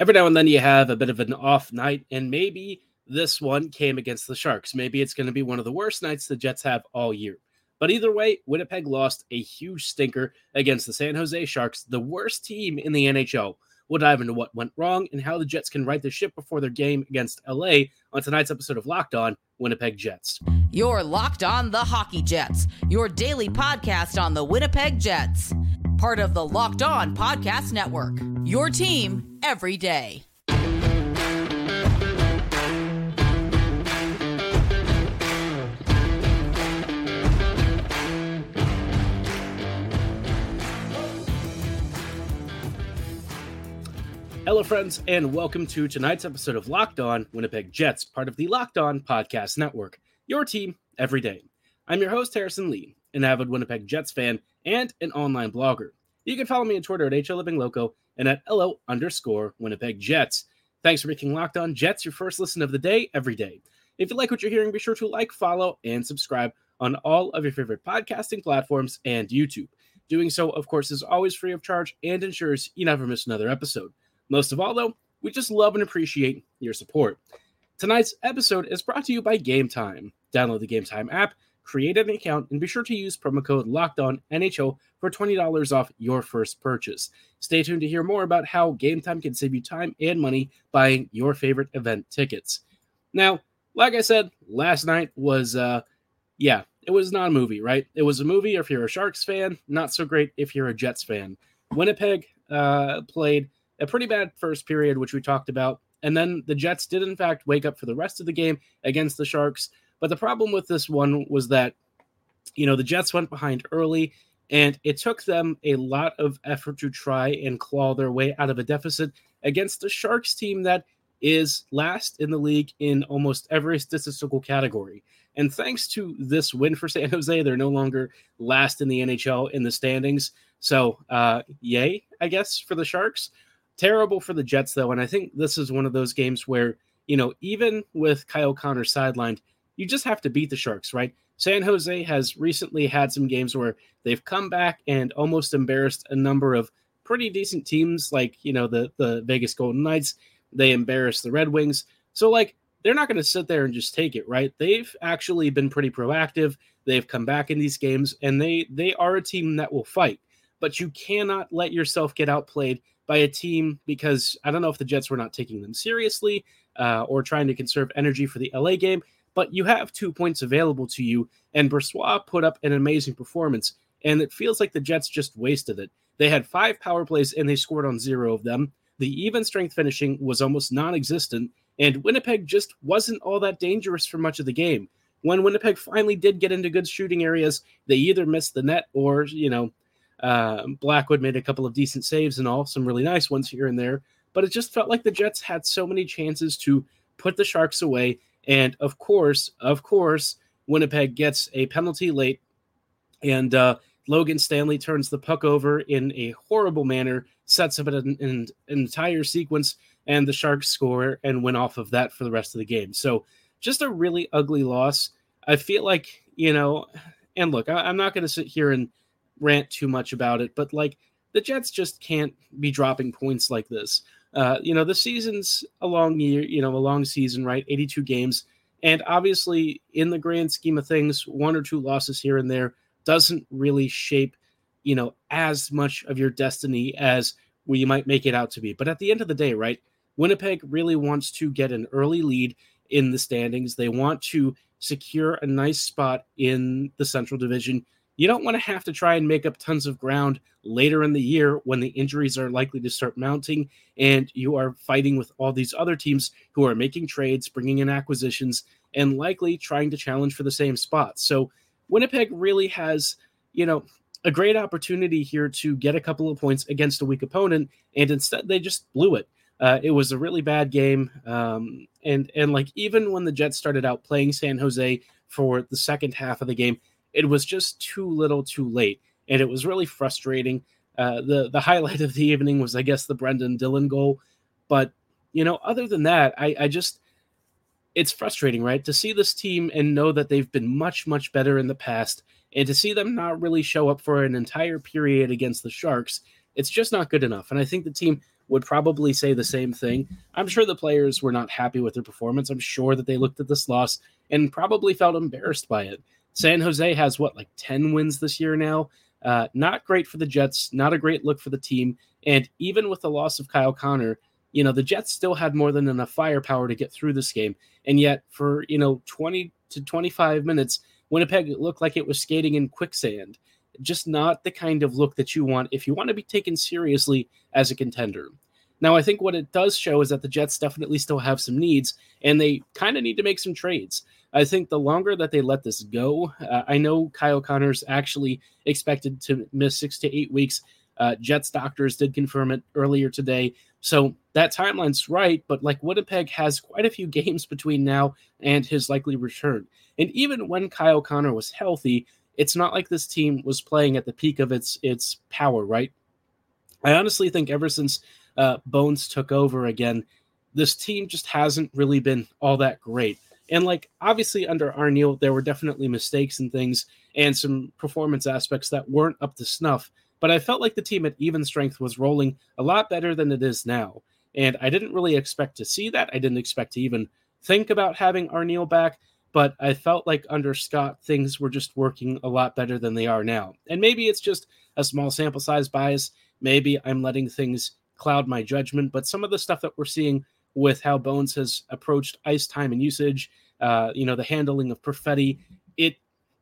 every now and then you have a bit of an off night, and maybe this one came against the Sharks. Maybe it's going to be one of the worst nights the Jets have all year. But either way, Winnipeg lost a huge stinker against the San Jose Sharks, the worst team in the NHL. We'll dive into what went wrong and how the Jets can right the ship before their game against LA on tonight's episode of Locked On Winnipeg Jets. You're Locked On the Hockey Jets, your daily podcast on the Winnipeg Jets. Part of the Locked On Podcast Network. Your team every day. Hello, friends, and welcome to tonight's episode of Locked On Winnipeg Jets, part of the Locked On Podcast Network, your team every day. I'm your host, Harrison Lee, an avid Winnipeg Jets fan and an online blogger. You can follow me on Twitter at HLivingLoco and at LO underscore Winnipeg Jets. Thanks for making Locked On Jets your first listen of the day every day. If you like what you're hearing, be sure to like, follow, and subscribe on all of your favorite podcasting platforms and YouTube. Doing so, of course, is always free of charge and ensures you never miss another episode. Most of all, though, we just love and appreciate your support. Tonight's episode is brought to you by Game Time. Download the Game Time app, create an account, and be sure to use promo code LOCKEDON for $20 off your first purchase. Stay tuned to hear more about how Game Time can save you time and money buying your favorite event tickets. Now, like I said, last night was, uh, yeah, it was not a movie, right? It was a movie if you're a Sharks fan, not so great if you're a Jets fan. Winnipeg uh, played a pretty bad first period, which we talked about. And then the Jets did, in fact, wake up for the rest of the game against the Sharks. But the problem with this one was that, you know, the Jets went behind early, and it took them a lot of effort to try and claw their way out of a deficit against the Sharks team that is last in the league in almost every statistical category. And thanks to this win for San Jose, they're no longer last in the NHL in the standings. So, uh, yay, I guess, for the Sharks. Terrible for the Jets, though. And I think this is one of those games where, you know, even with Kyle Connor sidelined, you just have to beat the Sharks, right? San Jose has recently had some games where they've come back and almost embarrassed a number of pretty decent teams, like, you know, the, the Vegas Golden Knights. They embarrassed the Red Wings. So, like, they're not going to sit there and just take it, right? They've actually been pretty proactive. They've come back in these games and they they are a team that will fight. But you cannot let yourself get outplayed by a team because I don't know if the Jets were not taking them seriously uh, or trying to conserve energy for the LA game, but you have two points available to you, and Brossoit put up an amazing performance, and it feels like the Jets just wasted it. They had five power plays and they scored on zero of them. The even strength finishing was almost non existent, and Winnipeg just wasn't all that dangerous for much of the game. When Winnipeg finally did get into good shooting areas, they either missed the net or, you know, uh, Blackwood made a couple of decent saves and all, some really nice ones here and there. But it just felt like the Jets had so many chances to put the Sharks away. And of course, of course, Winnipeg gets a penalty late, and uh, Logan Stanley turns the puck over in a horrible manner, sets up an, an, entire sequence, and the Sharks score and win off of that for the rest of the game. So just a really ugly loss. I feel like, you know, and look, I, I'm not going to sit here and rant too much about it, but like the Jets just can't be dropping points like this. Uh, you know, the season's a long year, you know, a long season, right? 82 games. And obviously, in the grand scheme of things, one or two losses here and there doesn't really shape, you know, as much of your destiny as we might make it out to be. But at the end of the day, right? Winnipeg really wants to get an early lead in the standings. They want to secure a nice spot in the Central Division you don't want to have to try and make up tons of ground later in the year when the injuries are likely to start mounting and you are fighting with all these other teams who are making trades, bringing in acquisitions, and likely trying to challenge for the same spot. So Winnipeg really has, you know, a great opportunity here to get a couple of points against a weak opponent, and instead they just blew it. Uh, it was a really bad game, um, and and like even when the Jets started out playing San Jose for the second half of the game, it was just too little too late and it was really frustrating uh, the the highlight of the evening was i guess the brendan dillon goal but you know other than that i i just it's frustrating right to see this team and know that they've been much much better in the past and to see them not really show up for an entire period against the sharks It's just not good enough. And I think the team would probably say the same thing. I'm sure the players were not happy with their performance. I'm sure that they looked at this loss and probably felt embarrassed by it. San Jose has what, like 10 wins this year now? Uh, not great for the Jets, not a great look for the team. And even with the loss of Kyle Connor, you know, the Jets still had more than enough firepower to get through this game. And yet, for, you know, 20 to 25 minutes, Winnipeg looked like it was skating in quicksand. Just not the kind of look that you want if you want to be taken seriously as a contender. Now, I think what it does show is that the Jets definitely still have some needs, and they kind of need to make some trades. I think the longer that they let this go, uh, I know Kyle Connor's actually expected to miss six to eight weeks. Uh, Jets doctors did confirm it earlier today. So that timeline's right, but like Winnipeg has quite a few games between now and his likely return. And even when Kyle Connor was healthy, it's not like this team was playing at the peak of its its power, right? I honestly think ever since uh, Bones took over again, this team just hasn't really been all that great. And like obviously under Arniel, there were definitely mistakes and things and some performance aspects that weren't up to snuff. But I felt like the team at even strength was rolling a lot better than it is now. And I didn't really expect to see that. I didn't expect to even think about having Arniel back. But I felt like under Scott, things were just working a lot better than they are now. And maybe it's just a small sample size bias. Maybe I'm letting things cloud my judgment. But some of the stuff that we're seeing with how Bones has approached ice time and usage, uh, you know, the handling of Perfetti, it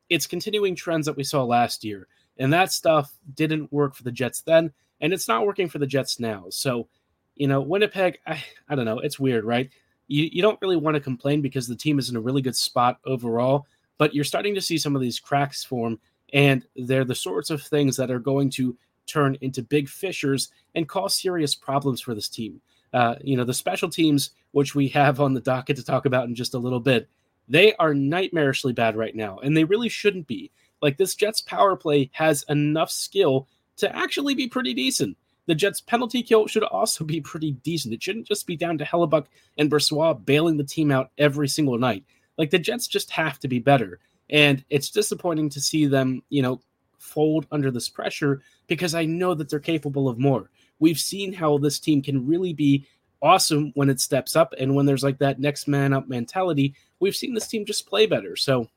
it's continuing trends that we saw last year. And that stuff didn't work for the Jets then, and it's not working for the Jets now. So, you know, Winnipeg, I, I don't know, it's weird, right? You, you don't really want to complain because the team is in a really good spot overall, but you're starting to see some of these cracks form, and they're the sorts of things that are going to turn into big fissures and cause serious problems for this team. Uh, you know, the special teams, which we have on the docket to talk about in just a little bit, they are nightmarishly bad right now, and they really shouldn't be. Like this Jets power play has enough skill to actually be pretty decent. The Jets penalty kill should also be pretty decent. It shouldn't just be down to Hellebuyck and Brossoit bailing the team out every single night. Like the Jets just have to be better. And it's disappointing to see them, you know, fold under this pressure because I know that they're capable of more. We've seen how this team can really be awesome when it steps up and when there's like that next man up mentality. We've seen this team just play better. So,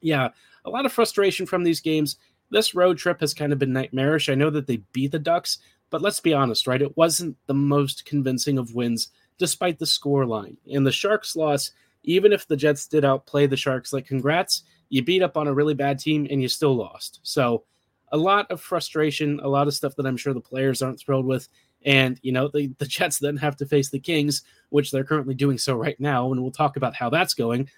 yeah, a lot of frustration from these games. This road trip has kind of been nightmarish. I know that they beat the Ducks, but let's be honest, right? It wasn't the most convincing of wins despite the score line. And the Sharks loss, even if the Jets did outplay the Sharks, like congrats, you beat up on a really bad team and you still lost. So a lot of frustration, a lot of stuff that I'm sure the players aren't thrilled with. And, you know, the, the Jets then have to face the Kings, which they're currently doing so right now. And we'll talk about how that's going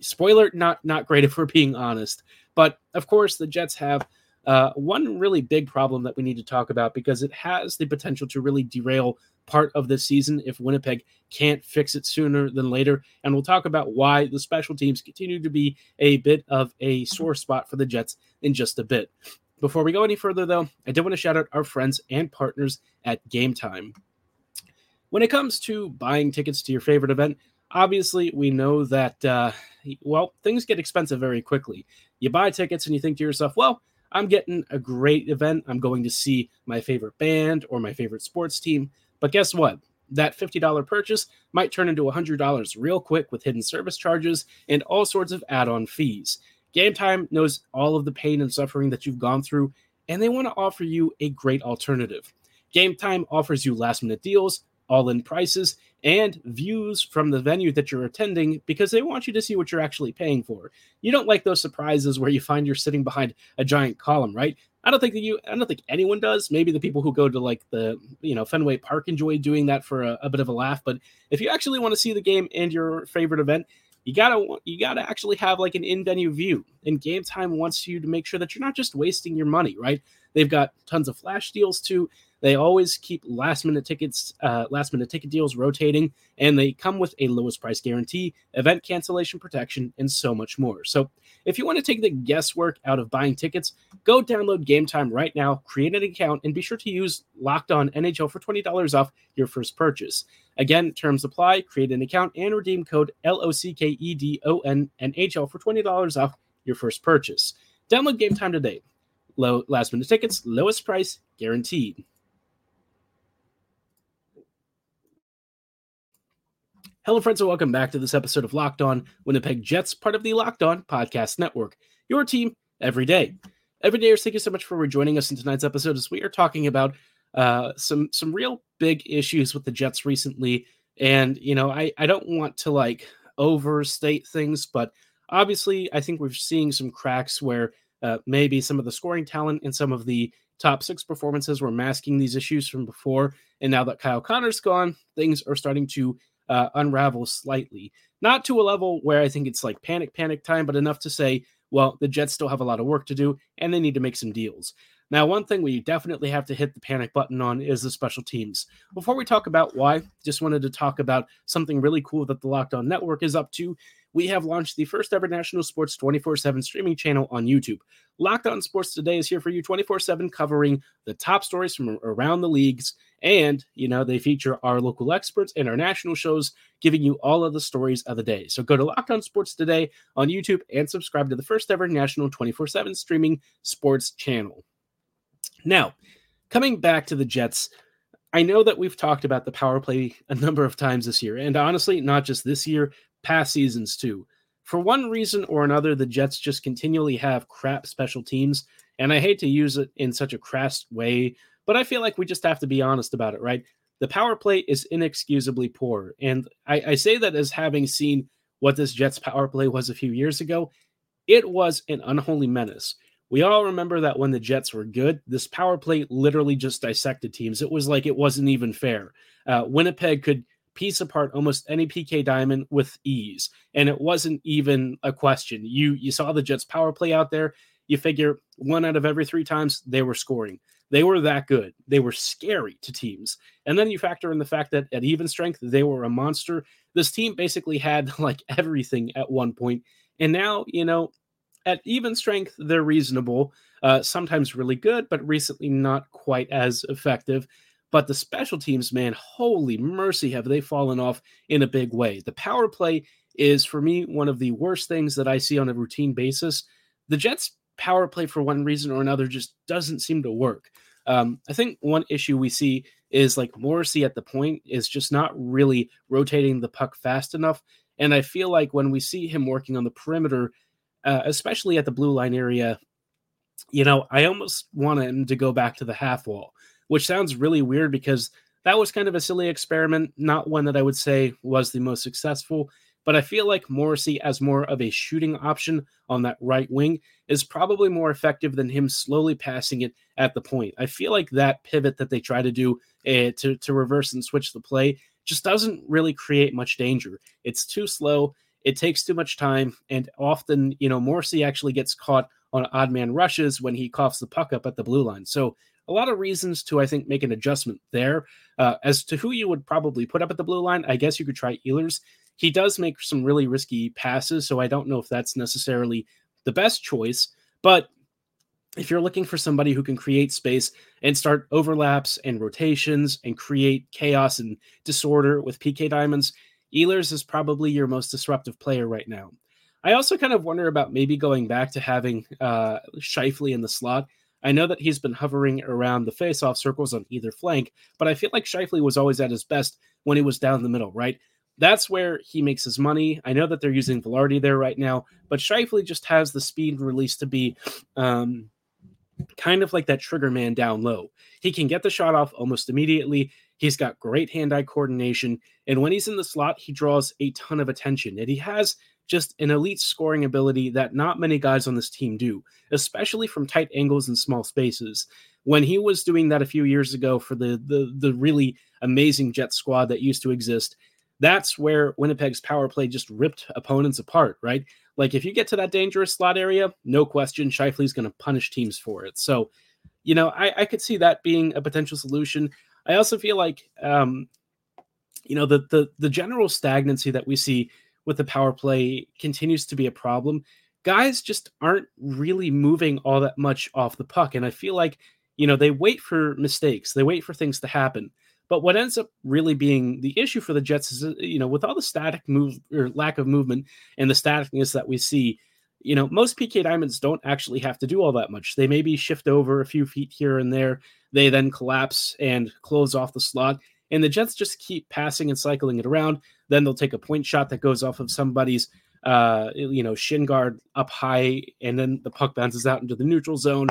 spoiler, not not great if we're being honest. But of course, the Jets have uh, one really big problem that we need to talk about because it has the potential to really derail part of this season if Winnipeg can't fix it sooner than later. And we'll talk about why the special teams continue to be a bit of a sore spot for the Jets in just a bit. Before we go any further, though, I did want to shout out our friends and partners at Game Time. When it comes to buying tickets to your favorite event, obviously we know that uh, well things get expensive very quickly you buy tickets and you think to yourself well i'm getting a great event i'm going to see my favorite band or my favorite sports team but guess what? That $50 purchase might turn into $100 real quick with hidden service charges and all sorts of add-on fees. Game time knows all of the pain and suffering that you've gone through and they want to offer you a great alternative. Game time offers you last minute deals all in prices and views from the venue that you're attending because they want you to see what you're actually paying for. You don't like those surprises where you find you're sitting behind a giant column, right? I don't think that you I don't think anyone does. Maybe the people who go to like the you know Fenway Park enjoy doing that for a, a bit of a laugh. But if you actually want to see the game and your favorite event, you gotta you gotta actually have like an in-venue view. And Game Time wants you to make sure that you're not just wasting your money, right? They've got tons of flash deals too. They always keep last minute tickets, uh, last minute ticket deals rotating, and they come with a lowest price guarantee, event cancellation protection, and so much more. So if you want to take the guesswork out of buying tickets, go download Game Time right now, create an account, and be sure to use Locked On NHL for twenty dollars off your first purchase. Again, terms apply. Create an account and redeem code L O C K E D O N NHL for twenty dollars off your first purchase. Download Game Time today low last minute tickets, lowest price guaranteed. Hello, friends, and welcome back to this episode of Locked On Winnipeg Jets, part of the Locked On Podcast Network. Your team every day. Every day, thank you so much for joining us in tonight's episode as we are talking about uh, some some real big issues with the Jets recently. And you know, I I don't want to like overstate things, but obviously, I think we're seeing some cracks where uh, maybe some of the scoring talent and some of the top six performances were masking these issues from before. And now that Kyle Connor's gone, things are starting to uh, unravel slightly. Not to a level where I think it's like panic, panic time, but enough to say, well, the Jets still have a lot of work to do and they need to make some deals. Now, one thing we definitely have to hit the panic button on is the special teams. Before we talk about why, just wanted to talk about something really cool that the Locked On Network is up to. We have launched the first ever national sports 24 7 streaming channel on YouTube. Locked On Sports Today is here for you 24 7, covering the top stories from around the leagues. And, you know, they feature our local experts and our national shows, giving you all of the stories of the day. So go to Locked On Sports Today on YouTube and subscribe to the first ever national 24 7 streaming sports channel. Now, coming back to the Jets, I know that we've talked about the power play a number of times this year, and honestly, not just this year, past seasons too. For one reason or another, the Jets just continually have crap special teams, and I hate to use it in such a crass way, but I feel like we just have to be honest about it, right? The power play is inexcusably poor, and I, I say that as having seen what this Jets power play was a few years ago. It was an unholy menace. We all remember that when the Jets were good, this power play literally just dissected teams. It was like it wasn't even fair. Uh, Winnipeg could piece apart almost any PK diamond with ease, and it wasn't even a question. You you saw the Jets power play out there. You figure one out of every three times they were scoring. They were that good. They were scary to teams. And then you factor in the fact that at even strength, they were a monster. This team basically had like everything at one point. And now, you know, at even strength, they're reasonable, uh, sometimes really good, but recently not quite as effective. But the special teams, man, holy mercy, have they fallen off in a big way. The power play is, for me, one of the worst things that I see on a routine basis. The Jets' power play, for one reason or another, just doesn't seem to work. Um, I think one issue we see is like Morrissey at the point is just not really rotating the puck fast enough. And I feel like when we see him working on the perimeter, uh, especially at the blue line area, you know, I almost want him to go back to the half wall, which sounds really weird because that was kind of a silly experiment, not one that I would say was the most successful. But I feel like Morrissey, as more of a shooting option on that right wing, is probably more effective than him slowly passing it at the point. I feel like that pivot that they try to do uh, to, to reverse and switch the play just doesn't really create much danger. It's too slow. It takes too much time, and often, you know, Morrissey actually gets caught on odd man rushes when he coughs the puck up at the blue line. So a lot of reasons to, I think, make an adjustment there. Uh, as to who you would probably put up at the blue line, I guess you could try Ehlers. He does make some really risky passes, so I don't know if that's necessarily the best choice. But if you're looking for somebody who can create space and start overlaps and rotations and create chaos and disorder with PK diamonds, Ehlers is probably your most disruptive player right now. I also kind of wonder about maybe going back to having uh, Scheifele in the slot. I know that he's been hovering around the face-off circles on either flank, but I feel like Scheifele was always at his best when he was down the middle, right? That's where he makes his money. I know that they're using Vilardi there right now, but Scheifele just has the speed and release to be um, kind of like that trigger man down low. He can get the shot off almost immediately. He's got great hand eye coordination. And when he's in the slot, he draws a ton of attention. And he has just an elite scoring ability that not many guys on this team do, especially from tight angles and small spaces. When he was doing that a few years ago for the the, the really amazing Jet squad that used to exist, that's where Winnipeg's power play just ripped opponents apart, right? Like if you get to that dangerous slot area, no question, Scheifele's going to punish teams for it. So, you know, I, I could see that being a potential solution. I also feel like, um, you know, the the the general stagnancy that we see with the power play continues to be a problem. Guys just aren't really moving all that much off the puck, and I feel like, you know, they wait for mistakes, they wait for things to happen. But what ends up really being the issue for the Jets is, you know, with all the static move or lack of movement and the staticness that we see, you know, most PK diamonds don't actually have to do all that much. They maybe shift over a few feet here and there. They then collapse and close off the slot. And the Jets just keep passing and cycling it around. Then they'll take a point shot that goes off of somebody's uh, you know, shin guard up high, and then the puck bounces out into the neutral zone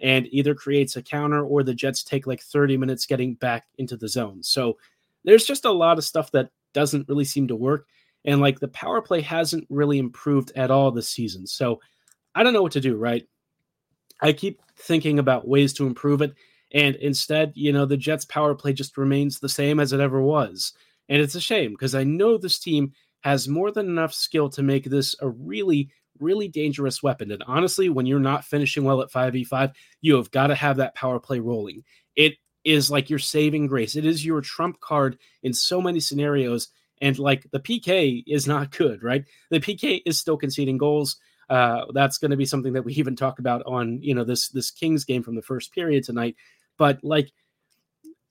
and either creates a counter or the Jets take like 30 minutes getting back into the zone. So there's just a lot of stuff that doesn't really seem to work. And like the power play hasn't really improved at all this season. So I don't know what to do, right? I keep thinking about ways to improve it. And instead, you know, the Jets power play just remains the same as it ever was. And it's a shame because I know this team has more than enough skill to make this a really, really dangerous weapon. And honestly, when you're not finishing well at 5v5, you have got to have that power play rolling. It is like your saving grace. It is your trump card in so many scenarios. And like the PK is not good, right? The PK is still conceding goals. Uh, that's going to be something that we even talk about on you know this this Kings game from the first period tonight. But like,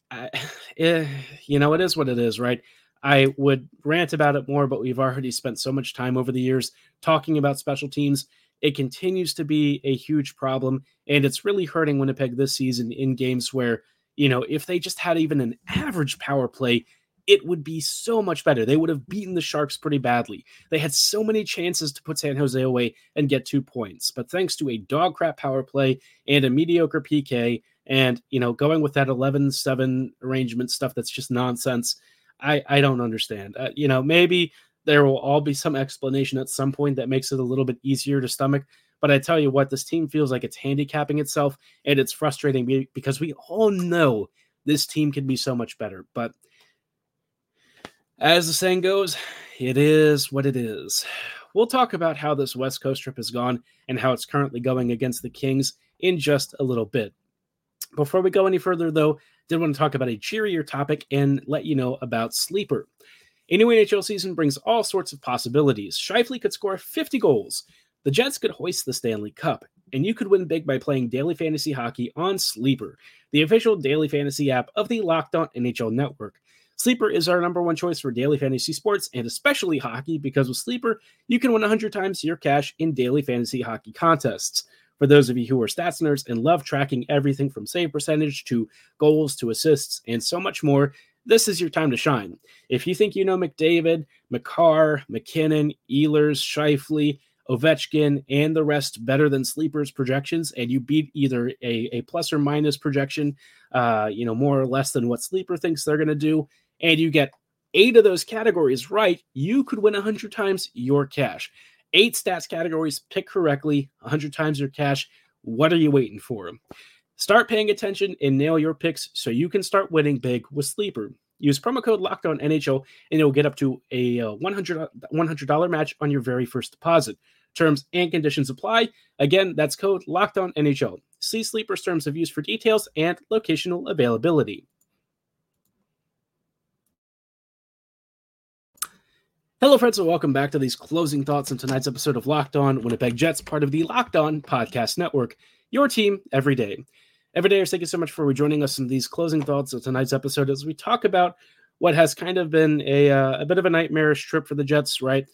uh, eh, you know, it is what it is, right? I would rant about it more, but we've already spent so much time over the years talking about special teams. It continues to be a huge problem, and it's really hurting Winnipeg this season in games where, you know, if they just had even an average power play, it would be so much better. They would have beaten the Sharks pretty badly. They had so many chances to put San Jose away and get two points. But thanks to a dog crap power play and a mediocre PK, and, you know, going with that 11 7 arrangement stuff that's just nonsense I I don't understand. Uh, you know, maybe there will all be some explanation at some point that makes it a little bit easier to stomach. But I tell you what, this team feels like it's handicapping itself, and it's frustrating because we all know this team can be so much better. But as the saying goes, it is what it is. We'll talk about how this West Coast trip has gone and how it's currently going against the Kings in just a little bit. Before we go any further, though, did want to talk about a cheerier topic and let you know about Sleeper. A new NHL season brings all sorts of possibilities. Scheifele could score 50 goals. The Jets could hoist the Stanley Cup, and you could win big by playing daily fantasy hockey on Sleeper, the official daily fantasy app of the Locked On NHL Network. Sleeper is our number one choice for daily fantasy sports and especially hockey because with Sleeper, you can win 100 times your cash in daily fantasy hockey contests. For those of you who are stats nerds and love tracking everything from save percentage to goals to assists and so much more, this is your time to shine. If you think you know McDavid, Makar, MacKinnon, Ehlers, Scheifele, Ovechkin, and the rest better than sleepers projections, and you beat either a, a plus or minus projection, uh, you know, more or less than what sleeper thinks they're going to do, and you get eight of those categories right, you could win 100 times your cash. Eight stats categories, pick correctly, 100 times your cash. What are you waiting for? Start paying attention and nail your picks so you can start winning big with Sleeper. Use promo code Locked On NHL and you'll get up to a uh, $100, $100 match on your very first deposit. Terms and conditions apply. Again, that's code Locked On NHL. See Sleeper's terms of use for details and locational availability. Hello, friends, and welcome back to these closing thoughts on tonight's episode of Locked On Winnipeg Jets, part of the Locked On Podcast Network, your team every day. Every day, thank you so much for rejoining us in these closing thoughts of tonight's episode as we talk about what has kind of been a, uh, a bit of a nightmarish trip for the Jets, right?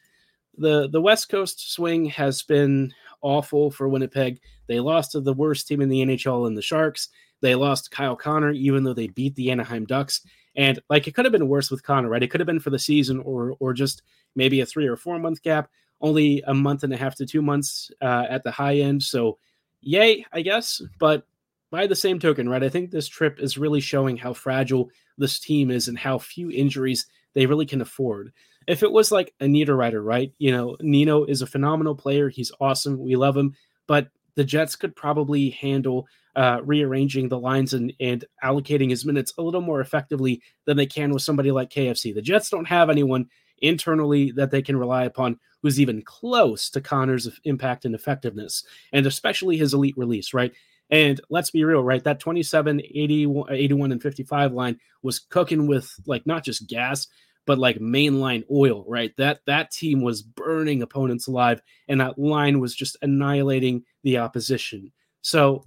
The, the West Coast swing has been awful for Winnipeg. They lost to the worst team in the NHL in the Sharks. They lost Kyle Connor, even though they beat the Anaheim Ducks. And like it could have been worse with Connor, right? It could have been for the season or or just maybe a three or four month gap, only a month and a half to two months uh, at the high end. So, yay, I guess. But by the same token, right? I think this trip is really showing how fragile this team is and how few injuries they really can afford. If it was like a Niederreiter, right? You know, Nino is a phenomenal player. He's awesome. We love him. But the Jets could probably handle uh, rearranging the lines and, and allocating his minutes a little more effectively than they can with somebody like KFC. The Jets don't have anyone internally that they can rely upon who's even close to Connor's impact and effectiveness, and especially his elite release, right? And let's be real, right? That 27, 80, 81, and 55 line was cooking with like not just gas, but like mainline oil, right? That that team was burning opponents alive, and that line was just annihilating the opposition. So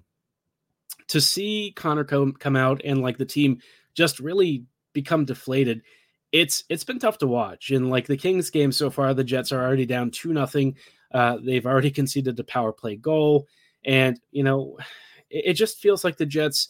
to see Connor come, come out and like the team just really become deflated, it's it's been tough to watch. And like the Kings game so far, the Jets are already down two nothing. Uh, they've already conceded the power play goal, and you know, it, it just feels like the Jets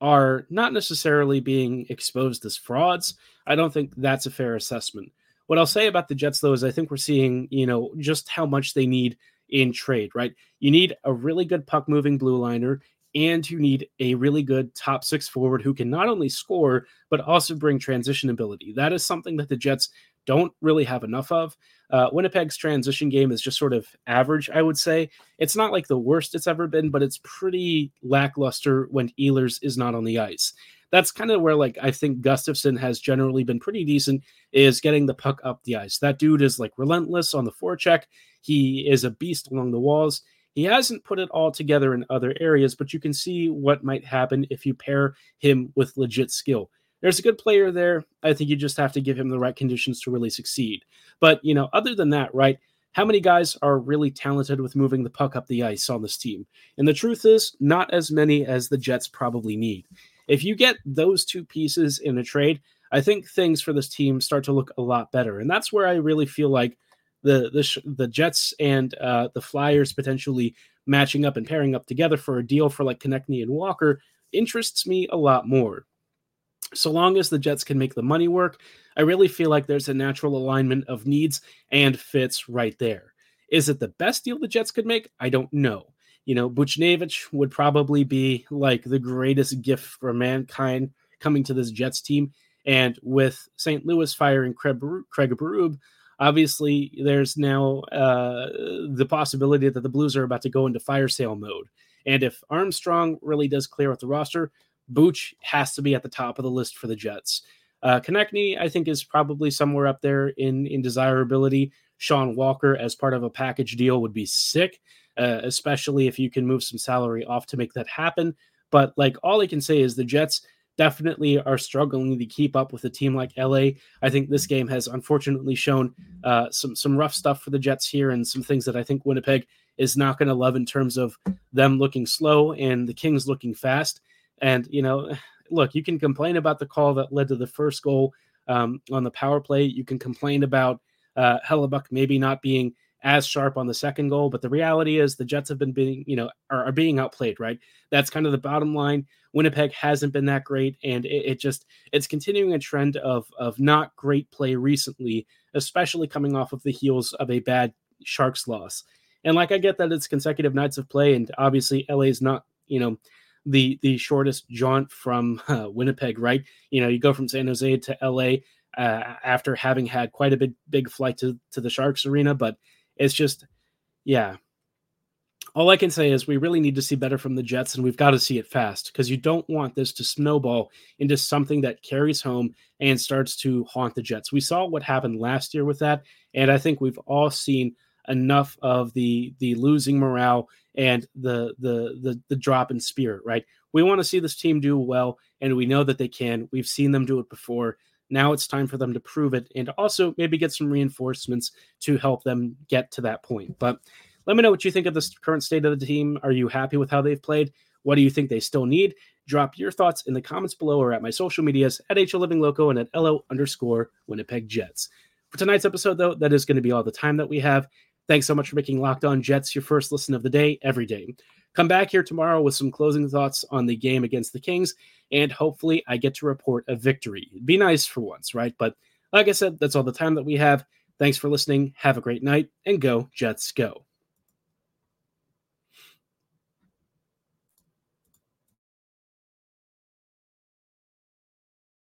are not necessarily being exposed as frauds. I don't think that's a fair assessment. What I'll say about the Jets, though, is I think we're seeing, you know, just how much they need in trade, right? You need a really good puck moving blue liner, and you need a really good top six forward who can not only score, but also bring transition ability. That is something that the Jets don't really have enough of. Uh, Winnipeg's transition game is just sort of average, I would say. It's not like the worst it's ever been, but it's pretty lackluster when Ehlers is not on the ice. That's kind of where, like, I think Gustafsson has generally been pretty decent, is getting the puck up the ice. That dude is like relentless on the forecheck. He is a beast along the walls. He hasn't put it all together in other areas, but you can see what might happen if you pair him with legit skill there's a good player there. I think you just have to give him the right conditions to really succeed. But, you know, other than that, right? How many guys are really talented with moving the puck up the ice on this team? And the truth is, not as many as the Jets probably need. If you get those two pieces in a trade, I think things for this team start to look a lot better. And that's where I really feel like the the, the Jets and uh, the Flyers potentially matching up and pairing up together for a deal for like Konecny and Walker interests me a lot more so long as the Jets can make the money work, I really feel like there's a natural alignment of needs and fits right there. Is it the best deal the Jets could make? I don't know. You know, Buchnevich would probably be like the greatest gift for mankind coming to this Jets team. And with St. Louis firing Craig, Craig Berube, obviously there's now uh, the possibility that the Blues are about to go into fire sale mode. And if Armstrong really does clear out the roster, Booch has to be at the top of the list for the Jets. Uh, Konecny, I think, is probably somewhere up there in in desirability. Sean Walker as part of a package deal would be sick, uh, especially if you can move some salary off to make that happen. But like all I can say is the Jets definitely are struggling to keep up with a team like LA. I think this game has unfortunately shown uh, some some rough stuff for the Jets here and some things that I think Winnipeg is not going to love in terms of them looking slow and the Kings looking fast. And, you know, look, you can complain about the call that led to the first goal um, on the power play. You can complain about uh, Hellebuyck maybe not being as sharp on the second goal, but the reality is the Jets have been being, you know, are, are being outplayed, right? That's kind of the bottom line. Winnipeg hasn't been that great, and it, it, just it's continuing a trend of of not great play recently, especially coming off of the heels of a bad Sharks loss. And like I get that it's consecutive nights of play, and obviously LA is not, you know, the the shortest jaunt from uh, Winnipeg, right? You know, you go from San Jose to LA uh, after having had quite a big big flight to to the Sharks arena, but it's just yeah. All I can say is we really need to see better from the Jets, and we've got to see it fast because you don't want this to snowball into something that carries home and starts to haunt the Jets. We saw what happened last year with that, and I think we've all seen enough of the the losing morale and the the the, the drop in spirit right we want to see this team do well and we know that they can we've seen them do it before now it's time for them to prove it and also maybe get some reinforcements to help them get to that point but let me know what you think of the current state of the team are you happy with how they've played what do you think they still need drop your thoughts in the comments below or at my social medias at HL Living Loco and at LO underscore Winnipeg Jets. For tonight's episode, though, that is going to be all the time that we have. Thanks so much for making Locked On Jets your first listen of the day every day. Come back here tomorrow with some closing thoughts on the game against the Kings, and hopefully I get to report a victory. be nice for once, right? But like I said, that's all the time that we have. Thanks for listening. Have a great night, and go, Jets, go.